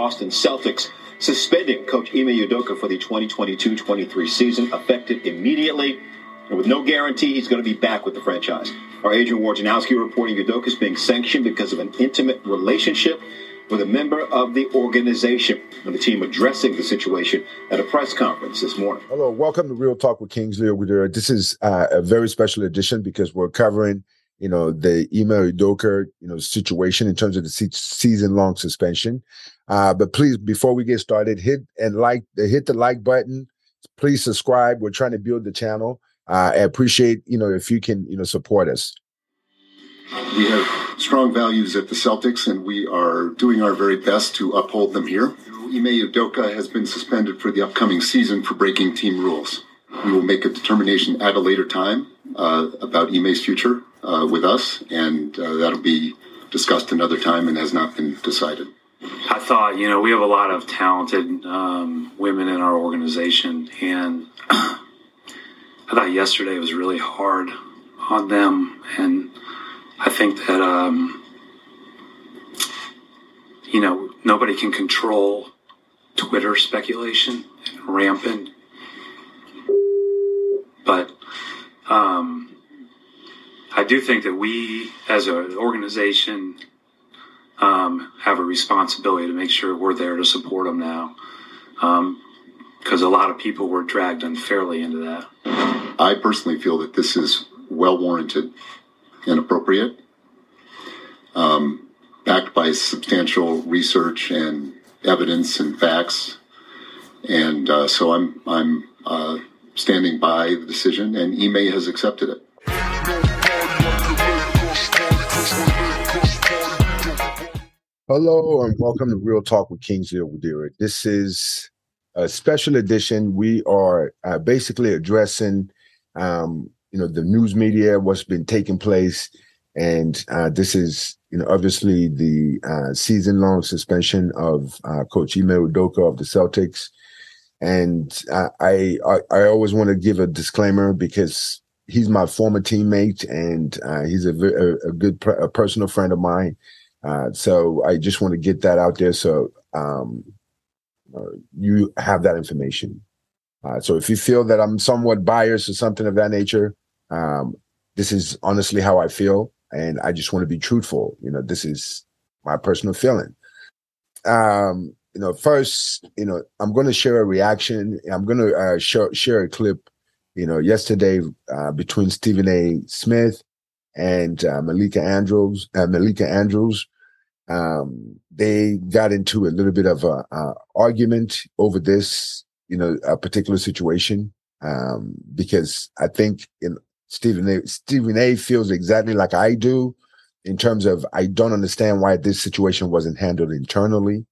Boston Celtics suspending coach Ime Udoka for the 2022-23 season, effective immediately. And with no guarantee he's going to be back with the franchise. Our Adrian Wojnarowski reporting Udoka is being sanctioned because of an intimate relationship with a member of the organization. And the team addressing the situation at a press conference this morning. Hello, welcome to Real Talk with Kingsley. This is uh, a very special edition because we're covering, you know, the Ime Udoka, you know, situation in terms of the se- season-long suspension. Uh, but please, before we get started, hit and like, hit the like button. Please subscribe. We're trying to build the channel. Uh, I appreciate, you know, if you can, you know, support us. We have strong values at the Celtics, and we are doing our very best to uphold them here. Ime Udoka has been suspended for the upcoming season for breaking team rules. We will make a determination at a later time uh, about Ime's future uh, with us, and uh, that'll be discussed another time and has not been decided. I thought, you know, we have a lot of talented um, women in our organization, and I thought yesterday was really hard on them, and I think that um, you know nobody can control Twitter speculation and rampant, but um, I do think that we, as an organization, um, have a responsibility to make sure we're there to support them now, because a lot of people were dragged unfairly into that. I personally feel that this is well warranted and appropriate, um, backed by substantial research and evidence and facts. And uh, so I'm I'm uh, standing by the decision, and Ime has accepted it. Hello and welcome to Real Talk with Kingsley Ogudere. This is a special edition. We are uh, basically addressing, um, you know, the news media, what's been taking place, and uh, this is, you know, obviously the uh, season-long suspension of uh, Coach Ime Udoka of the Celtics. And uh, I, I, I always want to give a disclaimer because he's my former teammate and uh, he's a, a, a good a personal friend of mine. Uh, so I just want to get that out there. So um, uh, you have that information. Uh, so if you feel that I'm somewhat biased or something of that nature, um, this is honestly how I feel, and I just want to be truthful. You know, this is my personal feeling. Um, you know, first, you know, I'm going to share a reaction. I'm going to uh, share, a clip. You know, yesterday uh, between Stephen A. Smith and uh, Malika Andrews, uh, Malika Andrews, um, they got into a little bit of a, a, argument over this, you know, a particular situation. Um, because I think in Stephen A. Stephen A. feels exactly like I do in terms of I don't understand why this situation wasn't handled internally.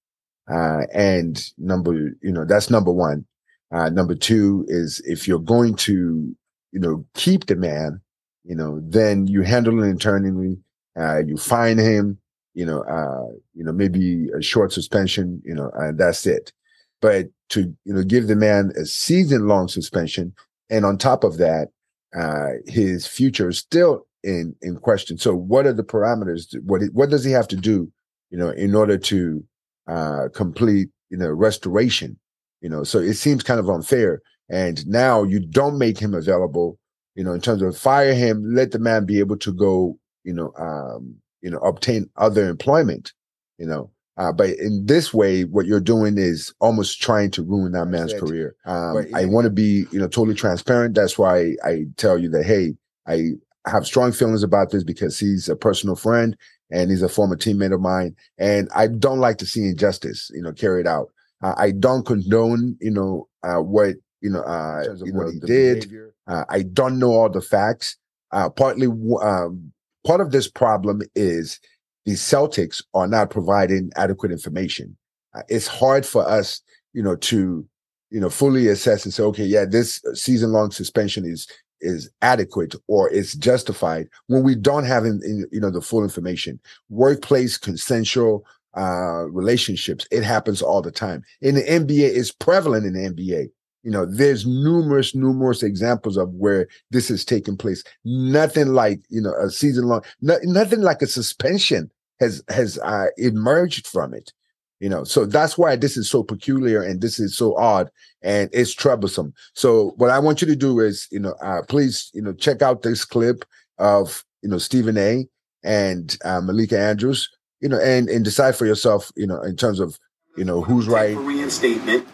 Uh, and number, you know, that's number one. Uh, number two is if you're going to, you know, keep the man, you know, then you handle it internally. Uh, you fine him, you know, uh, you know, maybe a short suspension, you know, and that's it. But to, you know, give the man a season long suspension. And on top of that, uh, his future is still in, in question. So what are the parameters? What, what does he have to do, you know, in order to, uh, complete, you know, restoration, you know, so it seems kind of unfair. And now you don't make him available you know, in terms of fire him, let the man be able to go, you know, um, you know, obtain other employment, you know. Uh, but in this way, what you're doing is almost trying to ruin that man's career. Um, I want to be, you know, totally transparent. That's why I tell you that, hey, I have strong feelings about this because he's a personal friend and he's a former teammate of mine. And I don't like to see injustice, you know, carried out. Uh, I don't condone, you know, uh, what, you know, uh, you know, what he did. Uh, I don't know all the facts. Uh, partly, um, part of this problem is the Celtics are not providing adequate information. Uh, it's hard for us, you know, to, you know, fully assess and say, okay, yeah, this season long suspension is is adequate or it's justified when we don't have, in, in, you know, the full information. Workplace consensual uh, relationships, it happens all the time. In the NBA, it's prevalent in the NBA. You know, there's numerous, numerous examples of where this has taken place. Nothing like, you know, a season long, no, nothing like a suspension has, has uh, emerged from it. You know, so that's why this is so peculiar and this is so odd and it's troublesome. So what I want you to do is, you know, uh, please, you know, check out this clip of, you know, Stephen A and uh, Malika Andrews, you know, and and decide for yourself, you know, in terms of, you know, who's right. For reinstatement,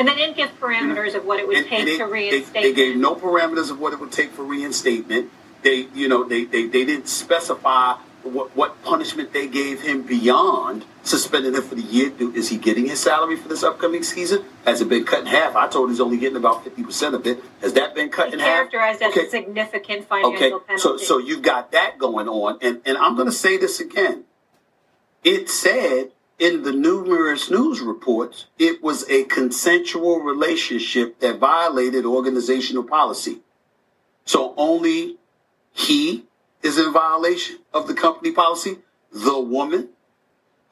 and they didn't give parameters of what it would and, take and they, to they, reinstate. they gave no parameters of what it would take for reinstatement. They, you know, they, they, they didn't specify what, what punishment they gave him beyond suspending him for the year. Do- Is he getting his salary for this upcoming season? Has it been cut in half? I told he's only getting about fifty percent of it. Has that been cut It's in half? characterized as Okay. a significant Okay, financial penalty. so so you've got that going on, and and I'm going to say this again. It said in the numerous news reports it was a consensual relationship that violated organizational policy. So only he is in violation of the company policy. The woman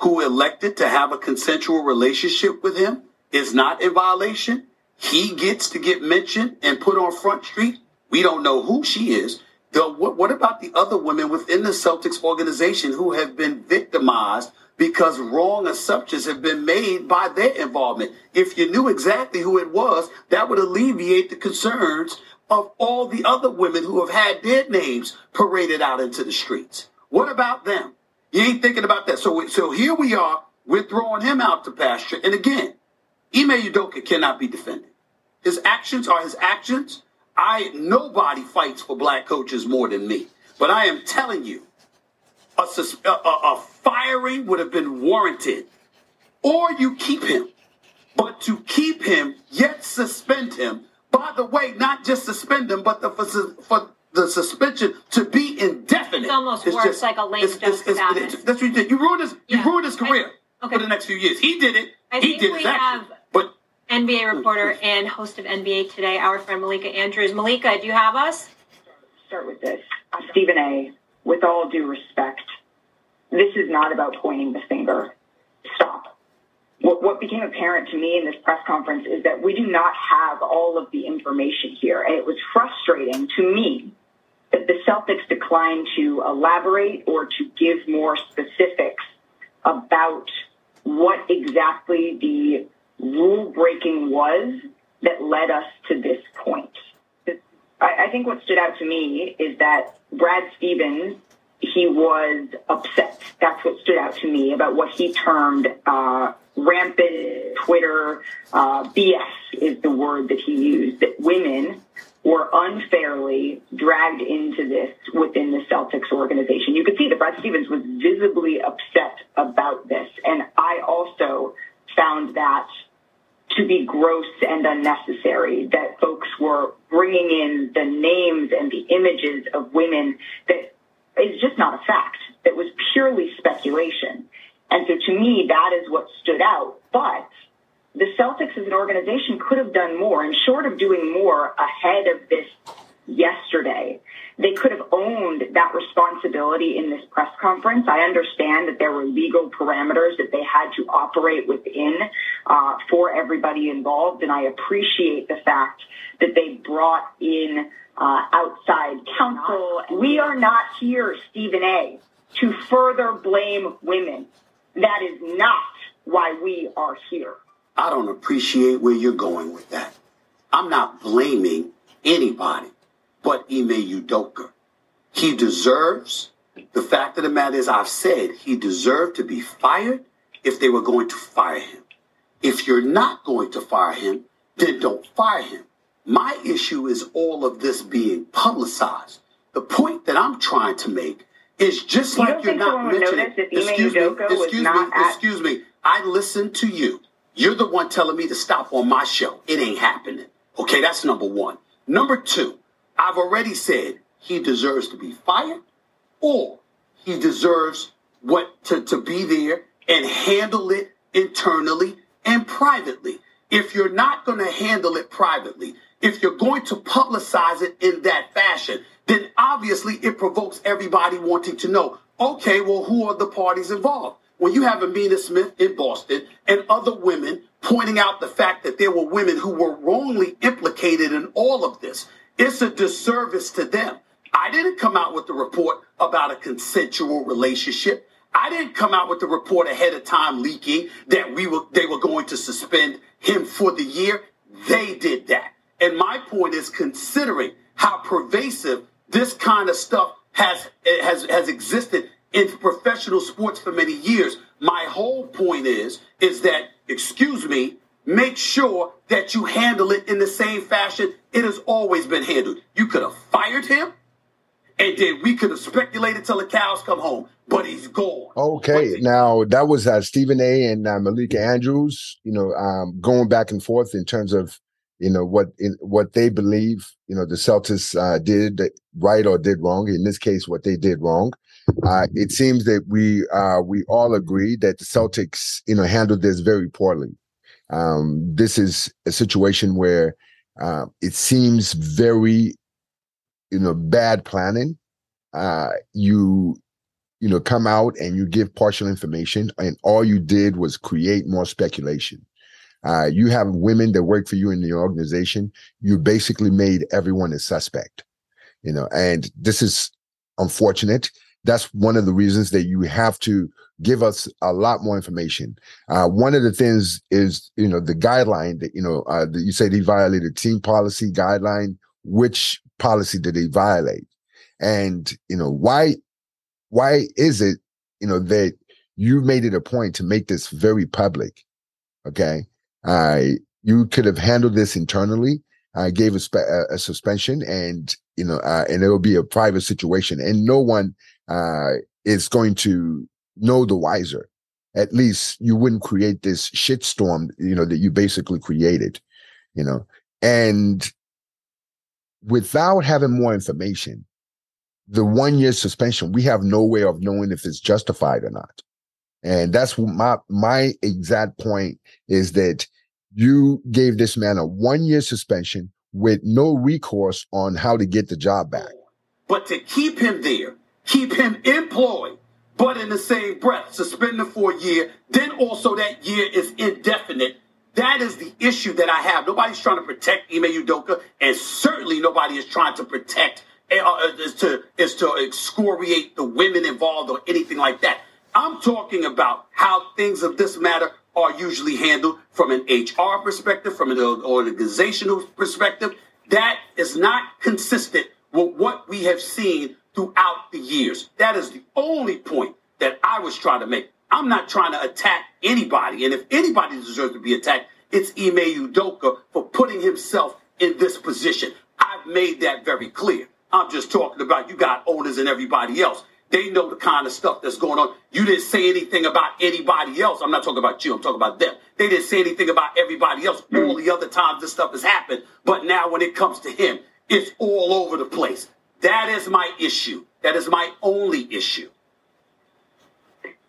who elected to have a consensual relationship with him is not in violation. He gets to get mentioned and put on Front Street. We don't know who she is. The, what, what about the other women within the Celtics organization who have been victimized because wrong assumptions have been made by their involvement? If you knew exactly who it was, that would alleviate the concerns of all the other women who have had their names paraded out into the streets. What about them? You ain't thinking about that. So, so here we are. We're throwing him out to pasture. And again, Ime Udoka cannot be defended. His actions are his actions. I nobody fights for black coaches more than me. But I am telling you, a, a, a, a firing would have been warranted, or you keep him. But to keep him, yet suspend him. By the way, not just suspend him, but the for, for the suspension to be indefinite. It's almost worse like a lame it's- it's- it's- it's- That's what you did. You ruined his. You ruined his I- career okay. for the next few years. He did it. I he think did we his have- But NBA reporter and host of NBA Today, our friend Malika Andrews. Malika, do you have us? start with this. Stephen A., with all due respect, this is not about pointing the finger. Stop. What, what became apparent to me in this press conference is that we do not have all of the information here. And it was frustrating to me that the Celtics declined to elaborate or to give more specifics about what exactly the rule breaking was that led us to this point. I, I think what stood out to me is that Brad Stevens, he was upset. That's what stood out to me about what he termed uh, rampant Twitter uh, BS is the word that he used. That women were unfairly dragged into this within the Celtics organization. You could see that Brad Stevens was visibly upset about this, and I also found that to be gross and unnecessary, that folks were bringing in the names and the images of women that is just not a fact. That was purely speculation. And so to me, that is what stood out. But the Celtics as an organization could have done more, and short of doing more ahead of this yesterday, they could have owned that responsibility in this press conference. I understand that there were legal parameters that they had to operate within uh, for everybody involved, and I appreciate the fact that they brought in uh, outside counsel. We are not here, Stephen A., to further blame women. That is not why we are here. I don't appreciate where you're going with that. I'm not blaming anybody but Ime Udoka. He deserves, the fact of the matter is, I've said he deserved to be fired if they were going to fire him. If you're not going to fire him, then don't fire him. My issue is all of this being publicized. The point that I'm trying to make is just You like you're not mentioning. notice if Ime excuse me, excuse me, excuse me. I listened to you. You're the one telling me to stop on my show. It ain't happening. Okay, that's number one. Number two, I've already said he deserves to be fired or he deserves what to, to be there and handle it internally and privately. If you're not going to handle it privately, if you're going to publicize it in that fashion, then obviously it provokes everybody wanting to know, okay, well, who are the parties involved? When you have Amina Smith in Boston and other women pointing out the fact that there were women who were wrongly implicated in all of this, it's a disservice to them. I didn't come out with the report about a consensual relationship. I didn't come out with the report ahead of time leaking that we were they were going to suspend him for the year. They did that. And my point is considering how pervasive this kind of stuff has has has existed in professional sports for many years. My whole point is is that excuse me, make sure that you handle it in the same fashion it has always been handled. You could have fired him and then we could have speculated till the cows come home, but he's gone. Okay, now that was uh, Stephen A. and uh, Malika Andrews. You know, um, going back and forth in terms of you know what in, what they believe. You know, the Celtics uh, did right or did wrong. In this case, what they did wrong. Uh, it seems that we uh, we all agree that the Celtics, you know, handled this very poorly. Um, this is a situation where uh, it seems very you know bad planning. Uh you you know come out and you give partial information and all you did was create more speculation. Uh you have women that work for you in the organization. You basically made everyone a suspect you know and this is unfortunate. That's one of the reasons that you have to give us a lot more information. Uh, one of the things is, you know, the guideline that, you know, uh, that you said he violated team policy guideline. Which policy did they violate? And, you know, why, why is it, you know, that you made it a point to make this very public? Okay. Uh, you could have handled this internally. I gave a, a, suspension and, you know, uh, and it will be a private situation and no one, uh, is going to know the wiser. At least you wouldn't create this shitstorm, you know, that you basically created, you know, and without having more information, the one year suspension, we have no way of knowing if it's justified or not. And that's my, my exact point is that you gave this man a one year suspension with no recourse on how to get the job back. But to keep him there, keep him employed, but in the same breath, suspend him for a year, then also that year is indefinite that is the issue that I have. Nobody's trying to protect Ime Udoka, and certainly nobody is trying to protect uh, uh, is to is to excoriate the women involved or anything like that. I'm talking about how things of this matter are usually handled from an HR perspective, from an organizational perspective. That is not consistent with what we have seen throughout the years. That is the only point that I was trying to make. I'm not trying to attack anybody. And if anybody deserves to be attacked, it's Ime Udoka for putting himself in this position. I've made that very clear. I'm just talking about you got owners and everybody else. They know the kind of stuff that's going on. You didn't say anything about anybody else. I'm not talking about you. I'm talking about them. They didn't say anything about everybody else all the other times this stuff has happened. But now when it comes to him, it's all over the place. That is my issue. That is my only issue.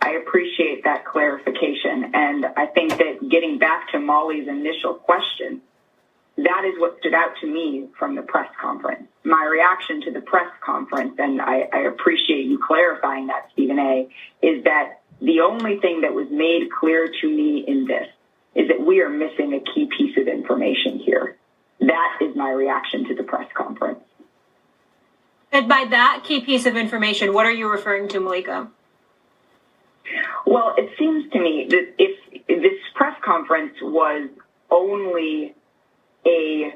I appreciate that clarification. And I think that getting back to Molly's initial question, that is what stood out to me from the press conference. My reaction to the press conference, and I, I appreciate you clarifying that, Stephen A., is that the only thing that was made clear to me in this is that we are missing a key piece of information here. That is my reaction to the press conference. And by that key piece of information, what are you referring to, Malika? Well, it seems to me that if this press conference was only a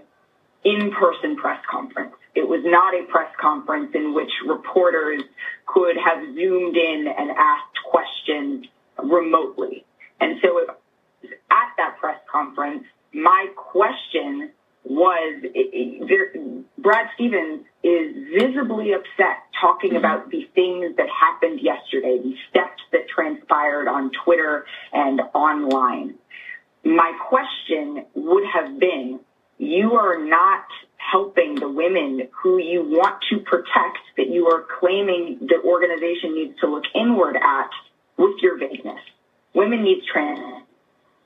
in-person press conference, it was not a press conference in which reporters could have zoomed in and asked questions remotely. And so if, at that press conference, my question was it, Brad Stevens is visibly upset talking mm-hmm. about the things that happened yesterday, the steps that transpired on Twitter and online. My question would have been, you are not helping the women who you want to protect that you are claiming the organization needs to look inward at with your vagueness. Women need trans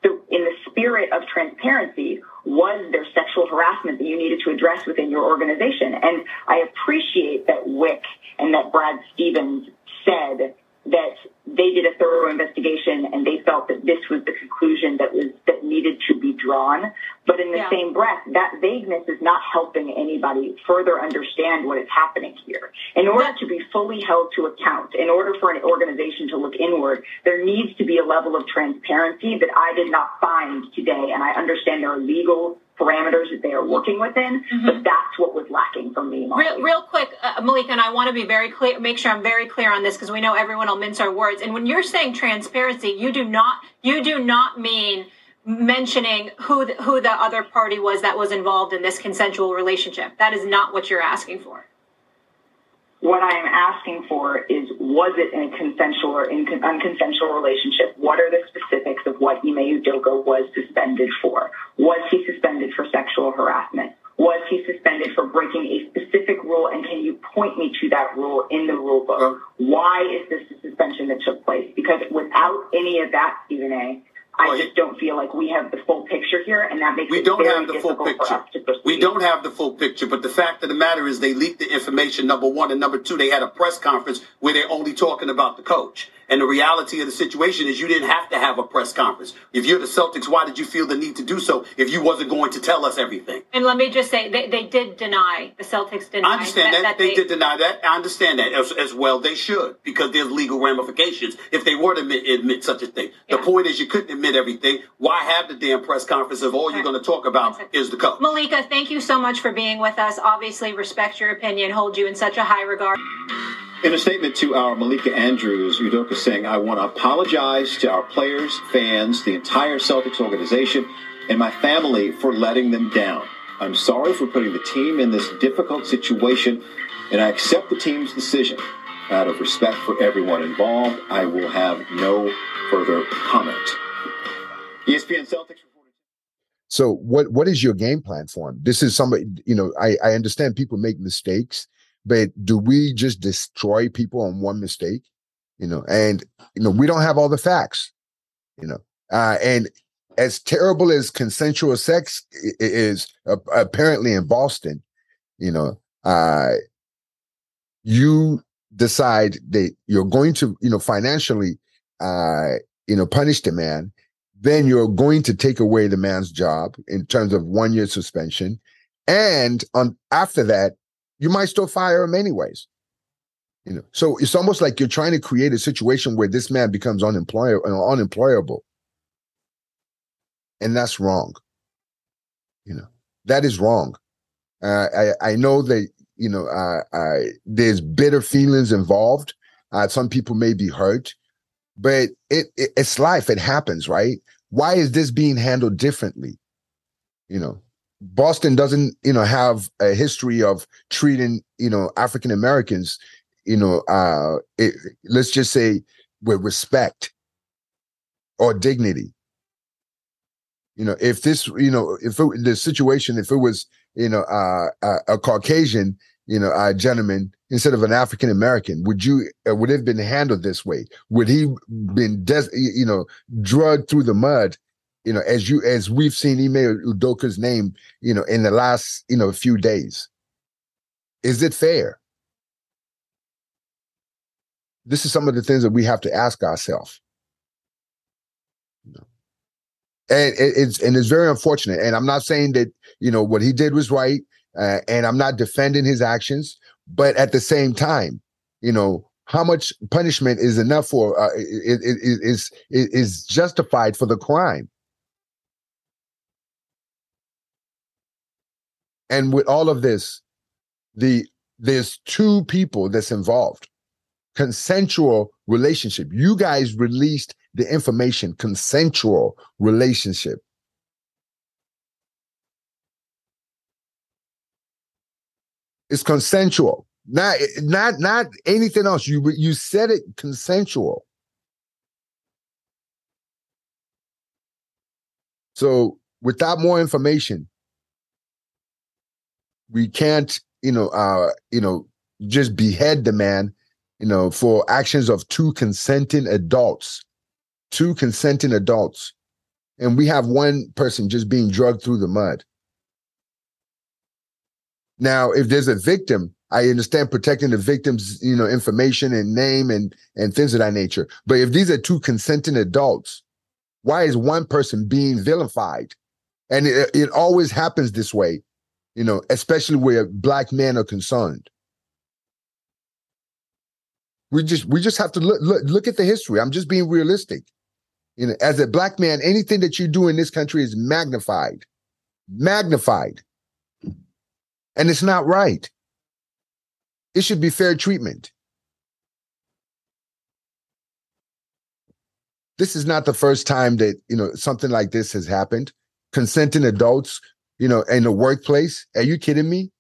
so in the spirit of transparency, was there sexual harassment that you needed to address within your organization? And I appreciate that Wyc and that Brad Stevens said that they did a thorough investigation and they felt that this was the conclusion that was that needed to be drawn. But in the Yeah. same breath, that vagueness is not helping anybody further understand what is happening here. In order to be fully held to account, in order for an organization to look inward, there needs to be a level of transparency that I did not find today. And I understand there are legal parameters that they are working within, but that's what was lacking from me. Real, real quick, uh, Malika, and I want to be very clear, make sure I'm very clear on this because we know everyone will mince our words. And when you're saying transparency, you do not, you do not mean mentioning who the, who the other party was that was involved in this consensual relationship. That is not what you're asking for. What I am asking for is, was it in a consensual or in unconsensual relationship? What are the specifics of what Ime Udoka was suspended for? Was he suspended for sexual harassment? Was he suspended for breaking a specific rule? And can you point me to that rule in the rule book? Well- Why is this the suspension that took place? Because without any of that, Stephen A., I just don't feel like we have the full picture here, and that makes We it don't very have the full picture. us to proceed. We don't have the full picture, but the fact of the matter is they leaked the information, number one. And number two, they had a press conference where they're only talking about the coach. And the reality of the situation is you didn't have to have a press conference. If you're the Celtics, why did you feel the need to do so if you wasn't going to tell us everything? And let me just say, they, they did deny, the Celtics denied I understand that, they, did deny that. I understand that as, as well. They should because there's legal ramifications if they were to admit, admit such a thing. The point is you couldn't admit everything. Why have the damn press conference if all you're going to talk about is the coach? Malika, thank you so much for being with us. Obviously, respect your opinion, hold you in such a high regard. In a statement to our Malika Andrews, Udoka saying, I want to apologize to our players, fans, the entire Celtics organization, and my family for letting them down. I'm sorry for putting the team in this difficult situation, and I accept the team's decision. Out of respect for everyone involved, I will have no further comment. ESPN Celtics. So what what is your game plan for him? This is somebody, you know, I, I understand people make mistakes, but do we just destroy people on one mistake? You know, and you know, we don't have all the facts, you know. Uh and as terrible as consensual sex is uh, apparently in Boston, you know, uh you decide that you're going to, you know, financially uh, you know, punish the man then you're going to take away the man's job in terms of one year suspension. And on after that, you might still fire him anyways. You know, so it's almost like you're trying to create a situation where this man becomes unemployable, unemployable. And that's wrong. You know, that is wrong. Uh, I, I know that, you know, uh, uh, there's bitter feelings involved. Uh, some people may be hurt, but it, it it's life. It happens, right? Why is this being handled differently? You know, Boston doesn't, you know, have a history of treating, you know, African Americans, you know, uh, it, let's just say with respect or dignity. You know, if this, you know, if it, the situation, if it was, you know, uh, a, a Caucasian, you know, uh, gentleman instead of an African American, would you uh, would have been handled this way? Would he been, des- you know, drugged through the mud? You know, as you as we've seen Ime Udoka's name, you know, in the last you know few days. Is it fair? This is some of the things that we have to ask ourselves. and it, it's and it's very unfortunate. And I'm not saying that you know what he did was right, uh, and I'm not defending his actions, but at the same time, you know how much punishment is enough for uh, is is is justified for the crime. And with all of this, the there's two people that's involved. Consensual relationship. You guys released the information, consensual relationship. It's consensual. Not not not anything else. You you said it consensual. So without more information, we can't, you know, uh, you know, just behead the man, you know, for actions of two consenting adults, two consenting adults, and we have one person just being drugged through the mud. Now, if there's a victim, I understand protecting the victim's, you know, information and name and and things of that nature. But if these are two consenting adults, Why is one person being vilified? And it, it always happens this way, you know, especially where black men are concerned. We just we just have to look, look look at the history. I'm just being realistic. You know, as a black man, anything that you do in this country is magnified, magnified, and it's not right. It should be fair treatment. This is not the first time that you know something like this has happened. Consenting adults, you know, in the workplace. Are you kidding me?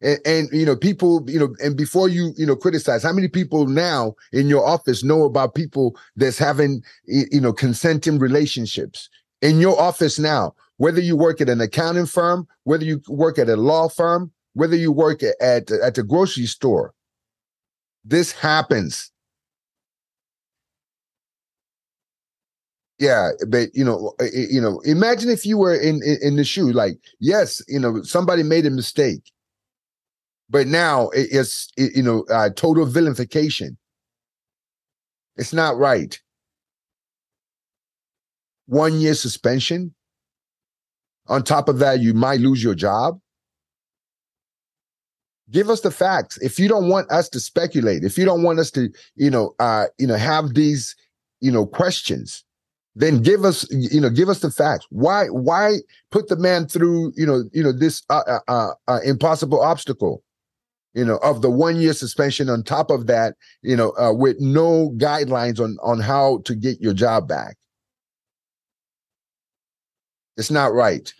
And, and, you know people you know and before you you know criticize how many people now in your office know about people that's having you know consenting relationships in your office now whether you work at an accounting firm whether you work at a law firm whether you work at at, at the grocery store this happens yeah but you know you know imagine if you were in, in in the shoe like yes you know somebody made a mistake but now it's it, you know uh, total vilification. It's not right. One year suspension. On top of that, you might lose your job. Give us the facts. If you don't want us to speculate, if you don't want us to, you know, uh, you know, have these, you know, questions, then give us you know give us the facts why why put the man through you know you know this uh, uh, uh, uh impossible obstacle you know, of the one year suspension on top of that, you know, uh, with no guidelines on on how to get your job back. It's not right.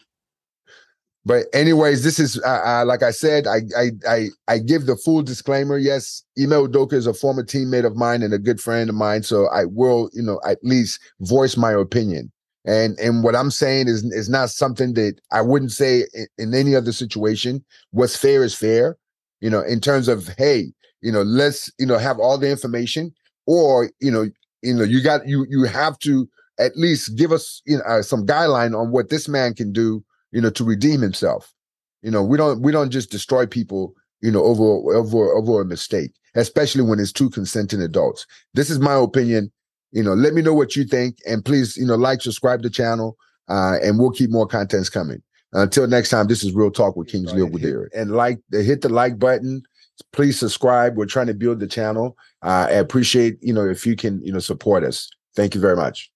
But anyways, this is uh, uh, like I said, I, I I I give the full disclaimer. Yes, Ime Udoka is a former teammate of mine and a good friend of mine, so I will, you know, at least voice my opinion. And and what I'm saying is is not something that I wouldn't say in, in any other situation. What's fair is fair you know, in terms of, hey, you know, let's, you know, have all the information or, you know, you know, you got, you, you have to at least give us, you know, uh, some guideline on what this man can do, you know, to redeem himself. You know, we don't, we don't just destroy people, you know, over, over, over a mistake, especially when it's two consenting adults. This is my opinion. You know, let me know what you think and please, you know, like, subscribe to the channel, uh, and we'll keep more contents coming. Until next time, this is Real Talk with Kingsley right. And like, hit the like button. Please subscribe. We're trying to build the channel. Uh, I appreciate, you know, if you can, you know, support us. Thank you very much.